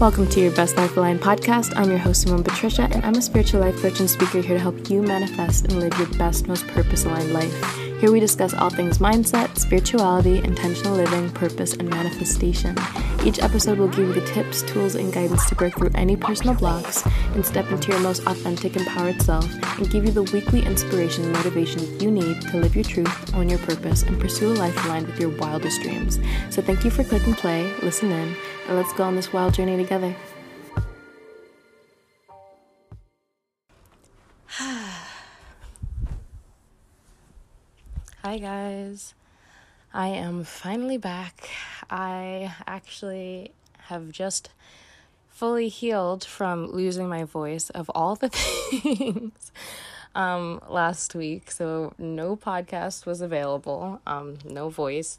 Welcome to your Best Life Aligned podcast. I'm your host, Simone Patricia, and I'm a spiritual life coach and speaker here to help you manifest and live your best, most purpose aligned life. Here we discuss all things mindset, spirituality, intentional living, purpose, and manifestation. Each episode will give you the tips, tools, and guidance to break through any personal blocks and step into your most authentic, empowered self, and give you the weekly inspiration and motivation you need to live your truth, own your purpose, and pursue a life aligned with your wildest dreams. So thank you for clicking play, listen in, and let's go on this wild journey together. Hi, guys. I am finally back. I actually have just fully healed from losing my voice of all the things um, last week. So, no podcast was available, um, no voice.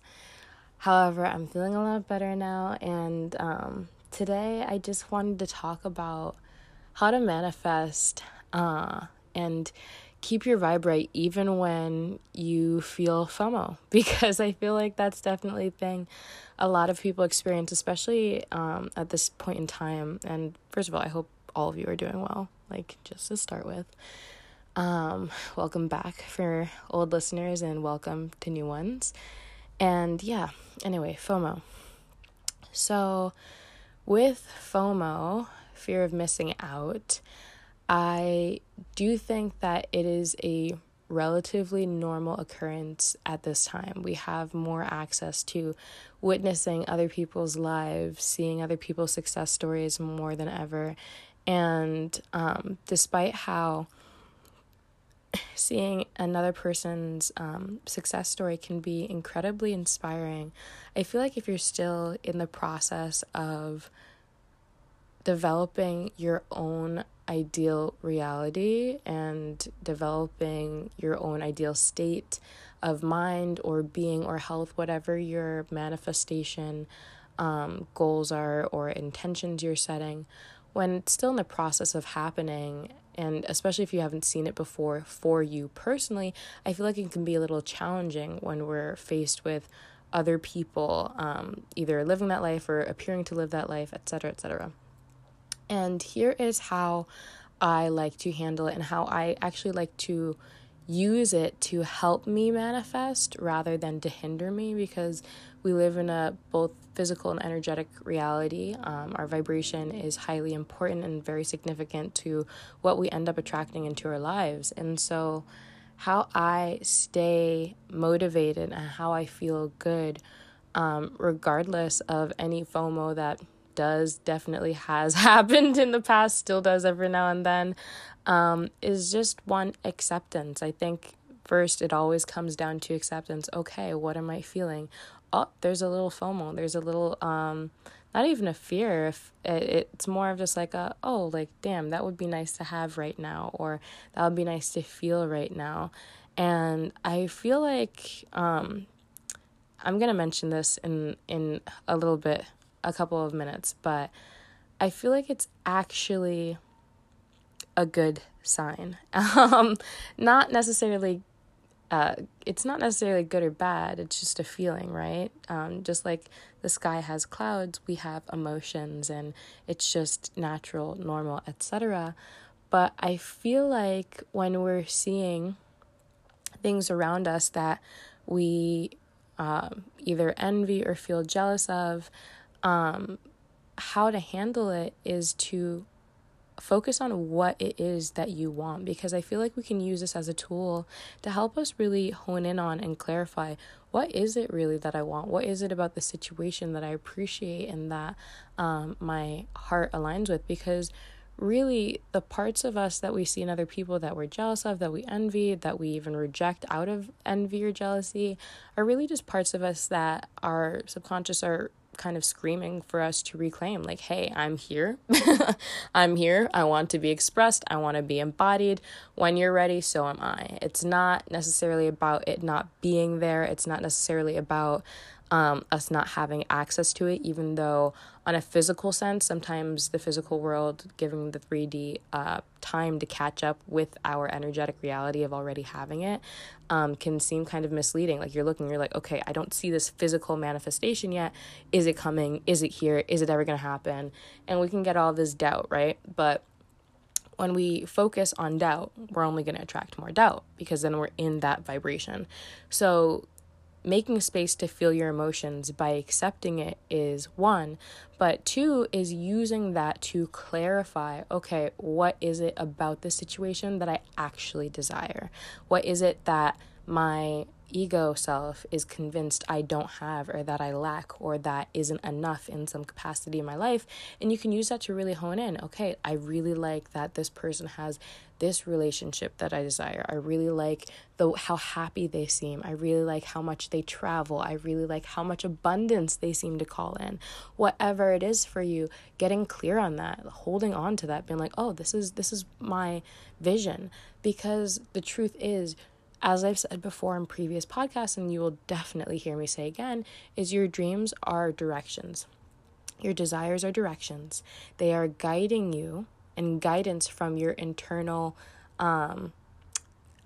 However, I'm feeling a lot better now. And um, today I just wanted to talk about how to manifest uh, and keep your vibe right even when you feel FOMO because I feel like that's definitely a thing a lot of people experience, especially um, at this point in time. And first of all, I hope all of you are doing well, like just to start with. Um, welcome back for old listeners and welcome to new ones. And yeah, anyway, FOMO. So, with FOMO, fear of missing out, I do think that it is a relatively normal occurrence at this time. We have more access to witnessing other people's lives, seeing other people's success stories more than ever. And um, despite how seeing another person's um, success story can be incredibly inspiring, I feel like if you're still in the process of developing your own ideal reality and developing your own ideal state of mind or being or health, whatever your manifestation um, goals are or intentions you're setting, when it's still in the process of happening, and especially if you haven't seen it before for you personally, I feel like it can be a little challenging when we're faced with other people um, either living that life or appearing to live that life, etc., etc. And here is how I like to handle it and how I actually like to use it to help me manifest rather than to hinder me because we live in a both physical and energetic reality. Um, our vibration is highly important and very significant to what we end up attracting into our lives. And so, how I stay motivated and how I feel good, um, regardless of any FOMO that does definitely has happened in the past, still does every now and then, um, is just one acceptance. I think first it always comes down to acceptance. Okay, what am I feeling? Oh, there's a little FOMO. There's a little um not even a fear if it's more of just like a oh like damn that would be nice to have right now or that would be nice to feel right now and i feel like um i'm to mention this in in a little bit a couple of minutes, but I feel like it's actually a good sign. Um, not necessarily, uh, it's not necessarily good or bad. It's just a feeling, right? Um, just like the sky has clouds, we have emotions, and it's just natural, normal, etc. But I feel like when we're seeing things around us that we um, either envy or feel jealous of, um, how to handle it is to focus on what it is that you want because I feel like we can use this as a tool to help us really hone in on and clarify what is it really that I want? What is it about the situation that I appreciate and that um, my heart aligns with? Because really, the parts of us that we see in other people that we're jealous of, that we envy, that we even reject out of envy or jealousy, are really just parts of us that our subconscious are kind of screaming for us to reclaim like hey i'm here. I'm here. I want to be expressed. I want to be embodied. When you're ready so am i. It's not necessarily about it not being there. It's not necessarily about um, us not having access to it, even though on a physical sense, sometimes the physical world giving the 3D uh, time to catch up with our energetic reality of already having it um, can seem kind of misleading. Like you're looking, you're like, okay, I don't see this physical manifestation yet. Is it coming? Is it here? Is it ever going to happen? And we can get all this doubt, right? But when we focus on doubt, we're only going to attract more doubt because then we're in that vibration. So making space to feel your emotions by accepting it is one, but two is using that to clarify okay, what is it about the situation that I actually desire? What is it that my ego self is convinced I don't have or that I lack or that isn't enough in some capacity in my life. And you can use that to really hone in. Okay, I really like that this person has this relationship that I desire. I really like the how happy they seem. I really like how much they travel. I really like how much abundance they seem to call in. Whatever it is for you, getting clear on that, holding on to that, being like, "Oh, this is this is my vision." Because the truth is as I've said before in previous podcasts, and you will definitely hear me say again, is your dreams are directions. Your desires are directions. They are guiding you and guidance from your internal, um,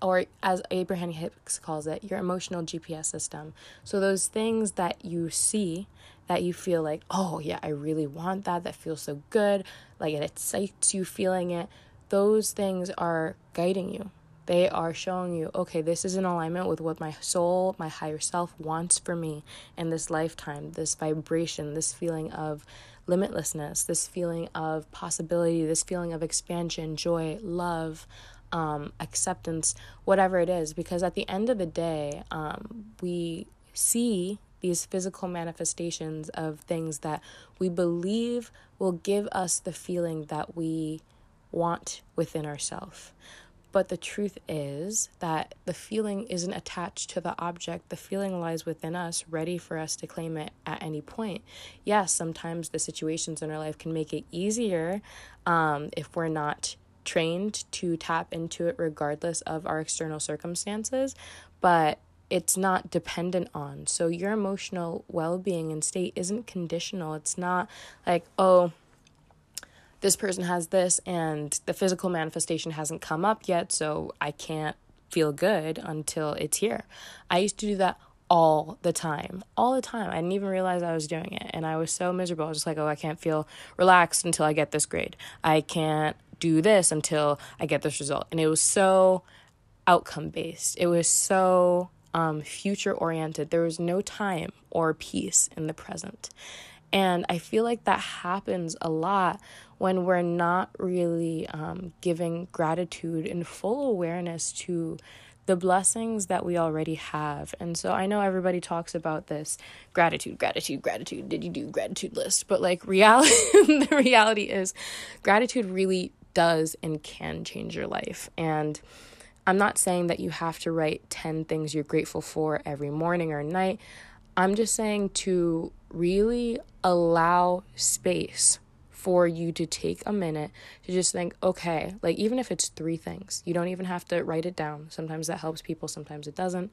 or as Abraham Hicks calls it, your emotional GPS system. So, those things that you see that you feel like, oh, yeah, I really want that, that feels so good, like it excites you feeling it, those things are guiding you they are showing you, okay, this is in alignment with what my soul, my higher self wants for me in this lifetime, this vibration, this feeling of limitlessness, this feeling of possibility, this feeling of expansion, joy, love, um, acceptance, whatever it is. Because at the end of the day, um, we see these physical manifestations of things that we believe will give us the feeling that we want within ourselves. But the truth is that the feeling isn't attached to the object. The feeling lies within us, ready for us to claim it at any point. Yes, sometimes the situations in our life can make it easier um, if we're not trained to tap into it regardless of our external circumstances. But it's not dependent on. So your emotional well being and state isn't conditional. It's not like, oh, this person has this and the physical manifestation hasn't come up yet, so I can't feel good until it's here. I used to do that all the time, all the time. I didn't even realize I was doing it. And I was so miserable. I was just like, oh, I can't feel relaxed until I get this grade. I can't do this until I get this result. And it was so outcome based. It was so um, future oriented. There was no time or peace in the present. And I feel like that happens a lot when we're not really um, giving gratitude and full awareness to the blessings that we already have. And so I know everybody talks about this gratitude, gratitude, gratitude. Did you do gratitude list? But like reality the reality is gratitude really does and can change your life. And I'm not saying that you have to write 10 things you're grateful for every morning or night. I'm just saying to really allow space for you to take a minute to just think, okay, like even if it's three things, you don't even have to write it down. Sometimes that helps people, sometimes it doesn't.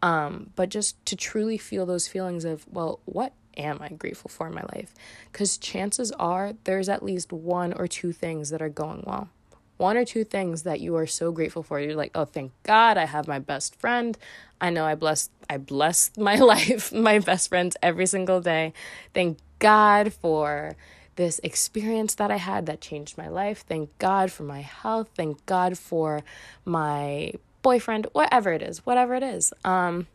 Um, but just to truly feel those feelings of, well, what am I grateful for in my life? Because chances are there's at least one or two things that are going well. One or two things that you are so grateful for. You're like, oh, thank God I have my best friend. I know I bless I bless my life, my best friends every single day. Thank God for this experience that I had that changed my life. Thank God for my health. Thank God for my boyfriend, whatever it is, whatever it is. Um,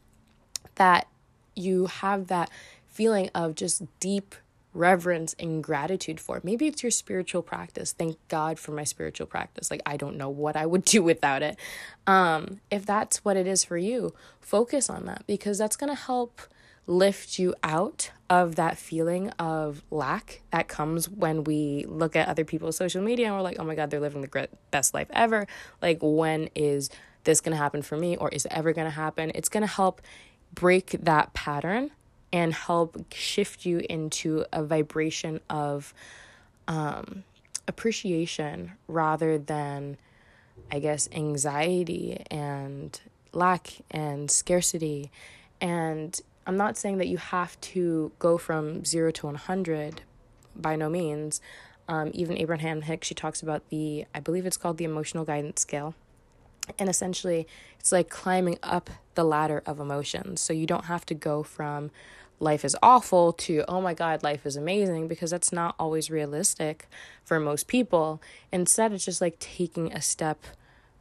that you have that feeling of just deep reverence and gratitude for. Maybe it's your spiritual practice. Thank God for my spiritual practice. Like I don't know what I would do without it. Um, if that's what it is for you, focus on that because that's going to help lift you out of that feeling of lack that comes when we look at other people's social media and we're like, oh my God, they're living the best life ever. Like, when is this going to happen for me or is it ever going to happen? It's going to help break that pattern and help shift you into a vibration of um, appreciation rather than, I guess, anxiety and lack and scarcity and I'm not saying that you have to go from zero to 100 by no means. Um, even Abraham Hicks, she talks about the, I believe it's called the emotional guidance scale. And essentially, it's like climbing up the ladder of emotions. So you don't have to go from life is awful to, oh my God, life is amazing, because that's not always realistic for most people. Instead, it's just like taking a step,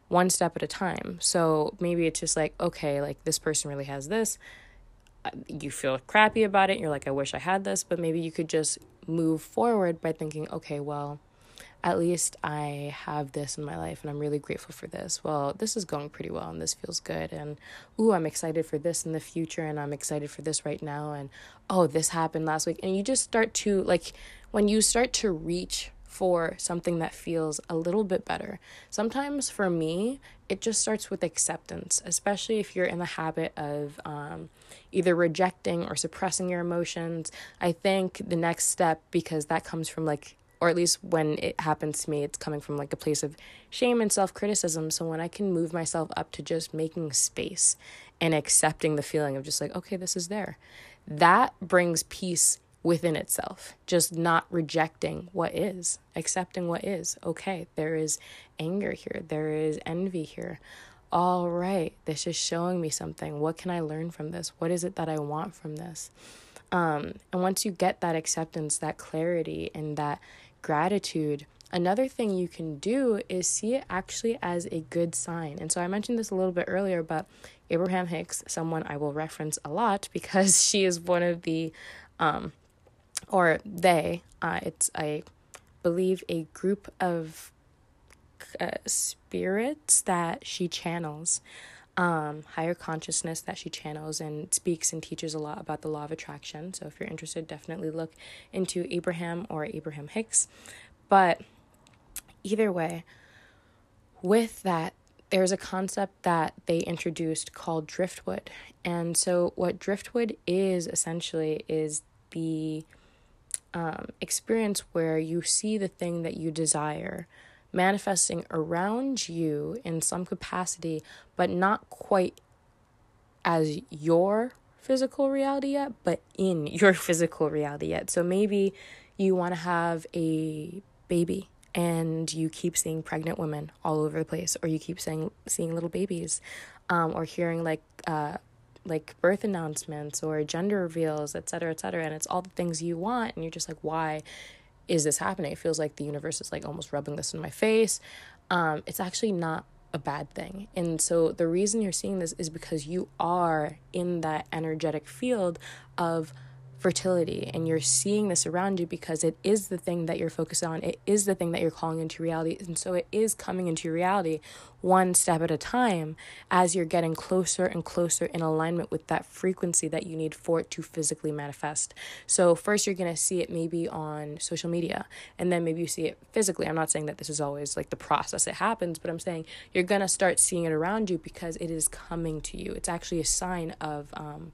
one step at a time. So maybe it's just like, okay, like this person really has this. You feel crappy about it. You're like, I wish I had this. But maybe you could just move forward by thinking, okay, well, at least I have this in my life and I'm really grateful for this. Well, this is going pretty well and this feels good. And ooh, I'm excited for this in the future and I'm excited for this right now. And oh, this happened last week. And you just start to, like, when you start to reach for something that feels a little bit better. Sometimes for me, it just starts with acceptance, especially if you're in the habit of um, either rejecting or suppressing your emotions. I think the next step, because that comes from like or at least when it happens to me, it's coming from like a place of shame and self criticism. So when I can move myself up to just making space and accepting the feeling of just like, okay, this is there, that brings peace within itself. Just not rejecting what is, accepting what is. Okay, there is anger here, there is envy here. All right, this is showing me something. What can I learn from this? What is it that I want from this? Um, and once you get that acceptance, that clarity, and that gratitude, another thing you can do is see it actually as a good sign. And so I mentioned this a little bit earlier, but Abraham Hicks, someone I will reference a lot because she is one of the, um, or they, uh, it's, I believe, a group of uh, spirits that she channels. Um, higher consciousness that she channels and speaks and teaches a lot about the law of attraction. So, if you're interested, definitely look into Abraham or Abraham Hicks. But either way, with that, there's a concept that they introduced called driftwood. And so, what driftwood is essentially is the um, experience where you see the thing that you desire manifesting around you in some capacity, but not quite as your physical reality yet, but in your physical reality yet. So maybe you want to have a baby and you keep seeing pregnant women all over the place, or you keep saying seeing little babies, um, or hearing like uh, like birth announcements or gender reveals, et cetera, et cetera, and it's all the things you want, and you're just like, why? is this happening? It feels like the universe is like almost rubbing this in my face. Um, it's actually not a bad thing. And so the reason you're seeing this is because you are in that energetic field of fertility and you're seeing this around you because it is the thing that you're focused on. It is the thing that you're calling into reality. And so it is coming into reality one step at a time as you're getting closer and closer in alignment with that frequency that you need for it to physically manifest. So first you're going to see it maybe on social media and then maybe you see it physically. I'm not saying that this is always like the process it happens but i'm saying you're going to start seeing it around you because it is coming to you. It's actually a sign of um,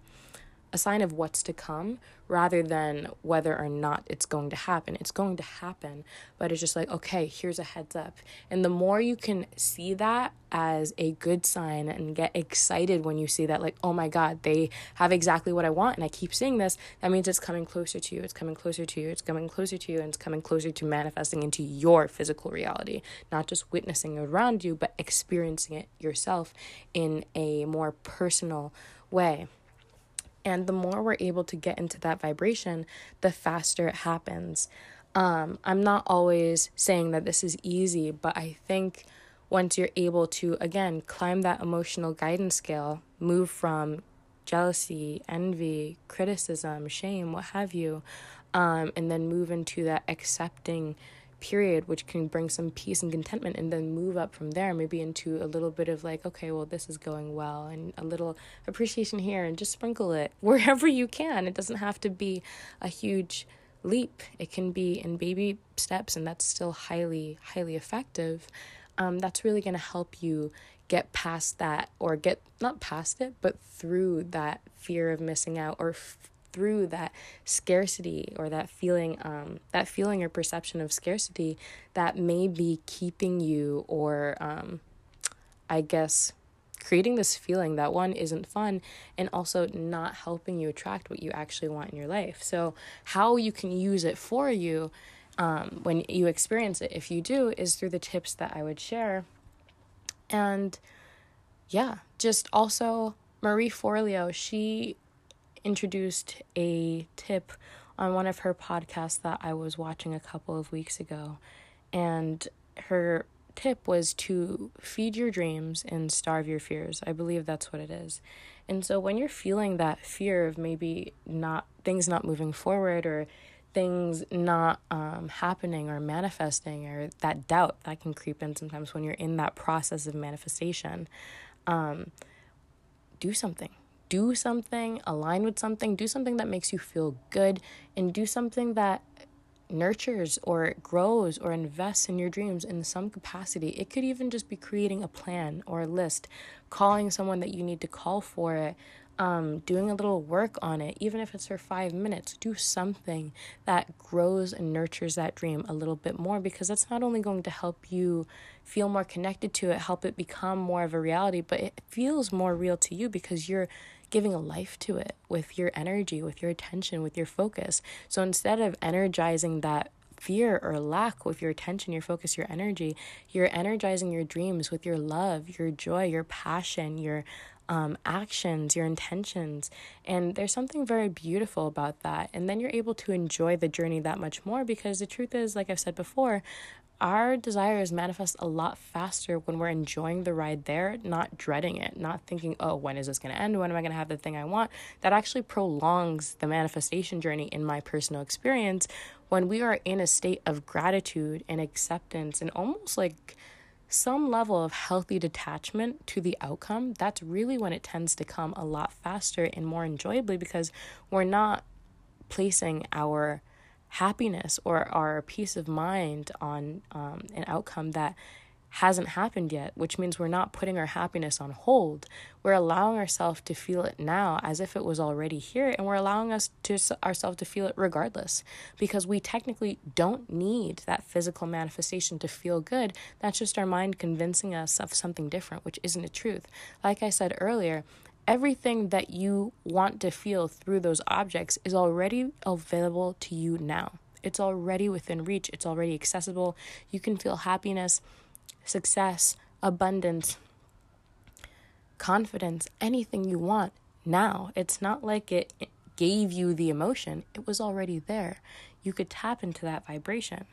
a sign of what's to come rather than whether or not it's going to happen. It's going to happen, but it's just like, okay, here's a heads up. And the more you can see that as a good sign and get excited when you see that, like, oh my God, they have exactly what I want, and I keep seeing this, that means it's coming closer to you, it's coming closer to you, it's coming closer to you, and it's coming closer to manifesting into your physical reality. Not just witnessing around you, but experiencing it yourself in a more personal way. And the more we're able to get into that vibration, the faster it happens. Um, I'm not always saying that this is easy, but I think once you're able to, again, climb that emotional guidance scale, move from jealousy, envy, criticism, shame, what have you, um, and then move into that accepting period, which can bring some peace and contentment, and then move up from there, maybe into a little bit of like, okay, well, this is going well, and a little appreciation here, and just sprinkle it wherever you can. It doesn't have to be a huge leap, it can be in baby steps, and that's still highly, highly effective. Um, that's really going to help you get past that or get not past it but through that fear of missing out or f- through that scarcity or that feeling um, that feeling or perception of scarcity that may be keeping you or um, i guess creating this feeling that one isn't fun and also not helping you attract what you actually want in your life. So, how you can use it for you um, when you experience it, if you do, is through the tips that I would share. And yeah, just also Marie Forleo, she introduced a tip on one of her podcasts that I was watching a couple of weeks ago. And her tip was to feed your dreams and starve your fears. I believe that's what it is. And so when you're feeling that fear of maybe not things not moving forward or things not um, happening or manifesting or that doubt that can creep in sometimes when you're in that process of manifestation, um, do something. Do something, align with something, do something that makes you feel good, and do something that nurtures or grows or invests in your dreams in some capacity. It could even just be creating a plan or a list, calling someone that you need to call for it, um, doing a little work on it, even if it's for five minutes. Do something that grows and nurtures that dream a little bit more because that's not only going to help you feel more connected to it, help it become more of a reality, but it feels more real to you because you're giving a life to it with your energy, with your attention, with your focus. So instead of energizing that fear or lack with your attention, your focus, your energy, you're energizing your dreams with your love, your joy, your passion, your um, actions, your intentions. And there's something very beautiful about that. And then you're able to enjoy the journey that much more because the truth is, like I've said before, our desires manifest a lot faster when we're enjoying the ride there, not dreading it, not thinking, oh, when is this going to end? When am I going to have the thing I want? That actually prolongs the manifestation journey in my personal experience when we are in a state of gratitude and acceptance and almost like some level of healthy detachment to the outcome. That's really when it tends to come a lot faster and more enjoyably because we're not placing our happiness or our peace of mind on um, an outcome that hasn't happened yet, which means we're not putting our happiness on hold. We're allowing ourselves to feel it now as if it was already here, and we're allowing us to ourselves to feel it regardless because we technically don't need that physical manifestation to feel good. That's just our mind convincing us of something different, which isn't the truth. Like I said earlier, everything that you want to feel through those objects is already available to you now. It's already within reach, it's already accessible. You can feel happiness, success, abundance, confidence, anything you want now. It's not like it gave you the emotion, it was already there. You could tap into that vibration.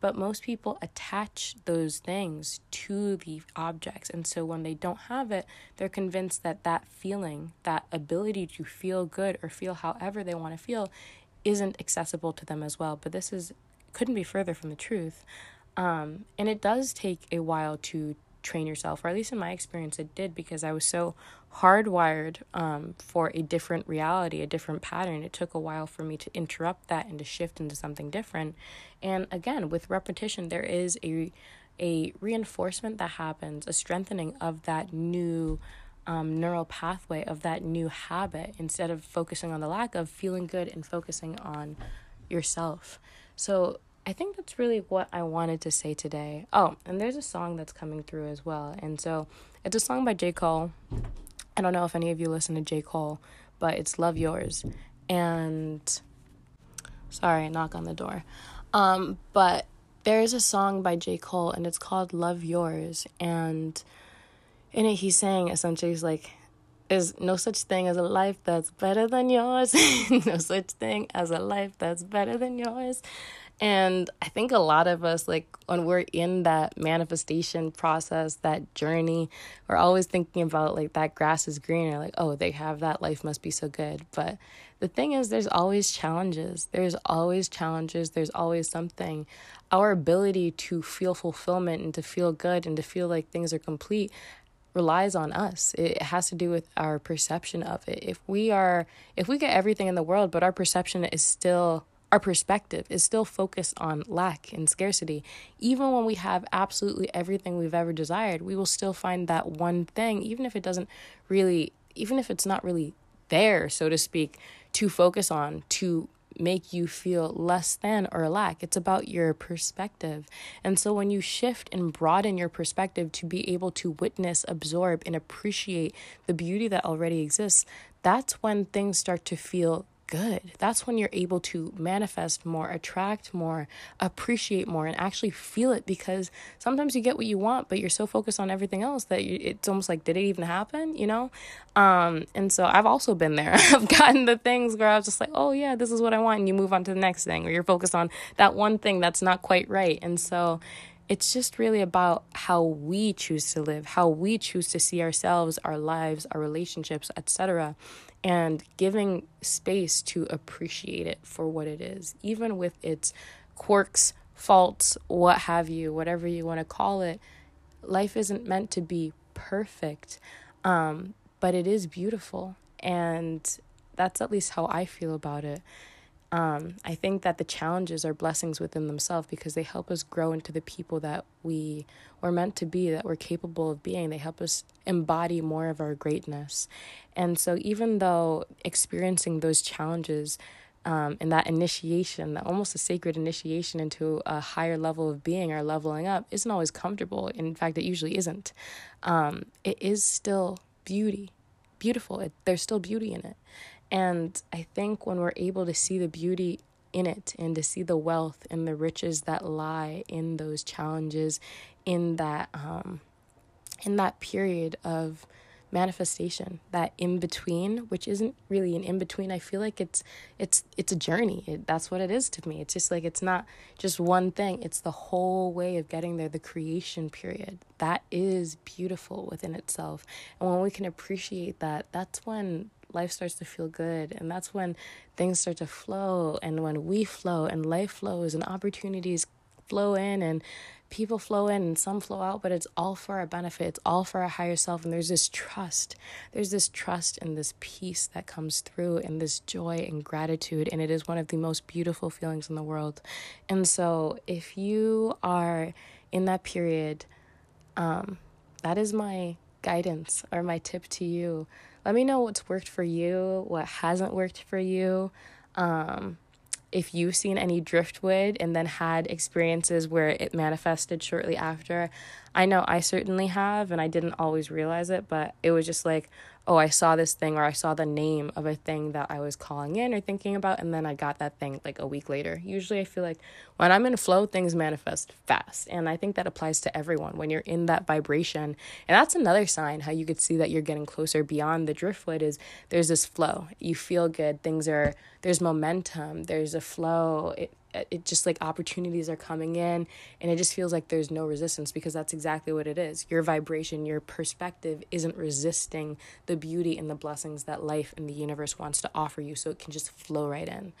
But most people attach those things to the objects. And so when they don't have it, they're convinced that that feeling, that ability to feel good or feel however they want to feel, isn't accessible to them as well. But this is couldn't be further from the truth. Um, and it does take a while to train yourself, or at least in my experience, it did because I was so hardwired um, for a different reality, a different pattern. It took a while for me to interrupt that and to shift into something different. And again, with repetition, there is a a reinforcement that happens, a strengthening of that new um, neural pathway of that new habit instead of focusing on the lack of feeling good and focusing on yourself. So I think that's really what I wanted to say today. Oh, and there's a song that's coming through as well. And so it's a song by J. Cole. I don't know if any of you listen to J. Cole, but it's Love Yours. And sorry, knock on the door. Um, but there is a song by J. Cole and it's called Love Yours. And in it, he's saying essentially, he's like, there's no such thing as a life that's better than yours. no such thing as a life that's better than yours. And I think a lot of us, like when we're in that manifestation process, that journey, we're always thinking about like that grass is greener, like, oh, they have that, life must be so good. But the thing is, there's always challenges. There's always challenges. There's always something. Our ability to feel fulfillment and to feel good and to feel like things are complete relies on us. It has to do with our perception of it. If we are, if we get everything in the world, but our perception is still our perspective is still focused on lack and scarcity. Even when we have absolutely everything we've ever desired, we will still find that one thing, even if it doesn't really, even if it's not really there, so to speak, to focus on, to make you feel less than or lack. It's about your perspective. And so when you shift and broaden your perspective to be able to witness, absorb, and appreciate the beauty that already exists, that's when things start to feel good. That's when you're able to manifest more, attract more, appreciate more, and actually feel it because sometimes you get what you want, but you're so focused on everything else that you, it's almost like, did it even happen? You know? Um, and so I've also been there. I've gotten the things where I was just like, oh, yeah, this is what I want. And you move on to the next thing, or you're focused on that one thing that's not quite right. And so, it's just really about how we choose to live, how we choose to see ourselves, our lives, our relationships, etc and giving space to appreciate it for what it is, even with its quirks, faults, what have you, whatever you want to call it. Life isn't meant to be perfect, um, but it is beautiful. And that's at least how I feel about it. Um, I think that the challenges are blessings within themselves because they help us grow into the people that we were meant to be, that we're capable of being. They help us embody more of our greatness. And so, even though experiencing those challenges um, and that initiation, that almost a sacred initiation into a higher level of being or leveling up, isn't always comfortable. In fact, it usually isn't. Um, it is still beauty, beautiful. It, there's still beauty in it. And I think when we're able to see the beauty in it and to see the wealth and the riches that lie in those challenges, in that um, in that period of manifestation that in between which isn't really an in between i feel like it's it's it's a journey. It, that's what it is to me. It's just like it's not just one thing. It's the whole way of getting there the creation period. That is beautiful within itself. And when we can appreciate that that's when life starts to feel good and that's when things start to flow and when we flow and life flows and opportunities flow in and people flow in and some flow out but it's all for our benefit it's all for our higher self and there's this trust. There's this trust and this peace that comes through and this joy and gratitude and it is one of the most beautiful feelings in the world. And so if you are in that period um that is my guidance or my tip to you let me know what's worked for you, what hasn't worked for you. Um, if you've seen any driftwood and then had experiences where it manifested shortly after. I know I certainly have, and I didn't always realize it, but it was just like, oh, I saw this thing or I saw the name of a thing that I was calling in or thinking about, and then I got that thing like a week later. Usually, I feel like when I'm in flow, things manifest fast. And I think that applies to everyone when you're in that vibration. And that's another sign how you could see that you're getting closer beyond the driftwood is there's this flow. You feel good, things are, there's momentum, there's a flow. It, it just like opportunities are coming in and it just feels like there's no resistance because that's exactly what it is your vibration your perspective isn't resisting the beauty and the blessings that life and the universe wants to offer you so it can just flow right in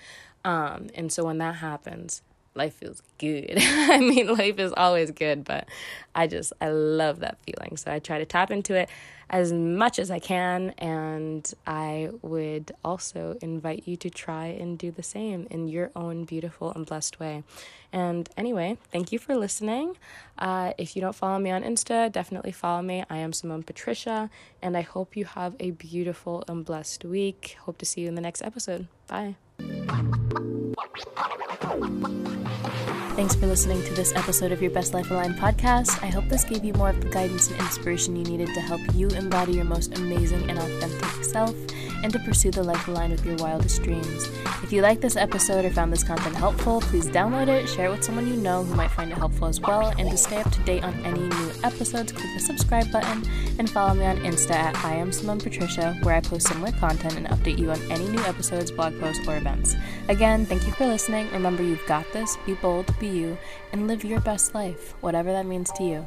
um, and so when that happens life feels good. I mean, life is always good, but I just, I love that feeling. So I try to tap into it as much as I can. And I would also invite you to try and do the same in your own beautiful and blessed way. And anyway, thank you for listening. Uh, if you don't follow me on Insta, definitely follow me. I am Simone Patricia, and I hope you have a beautiful and blessed week. Hope to see you in the next episode. Bye. Thanks for listening to this episode of your Best Life Aligned podcast. I hope this gave you more of the guidance and inspiration you needed to help you embody your most amazing and authentic self and to pursue the life aligned with your wildest dreams. If you like this episode or found this content helpful, please download it, share it with someone you know who might find it helpful as well, and to stay up to date on any new episodes, click the subscribe button and follow me on Insta at I am Simone Patricia, where I post similar content and update you on any new episodes, blog posts, or events. Again, thank you for listening. Remember, you've got this, be bold, be you, and live your best life, whatever that means to you.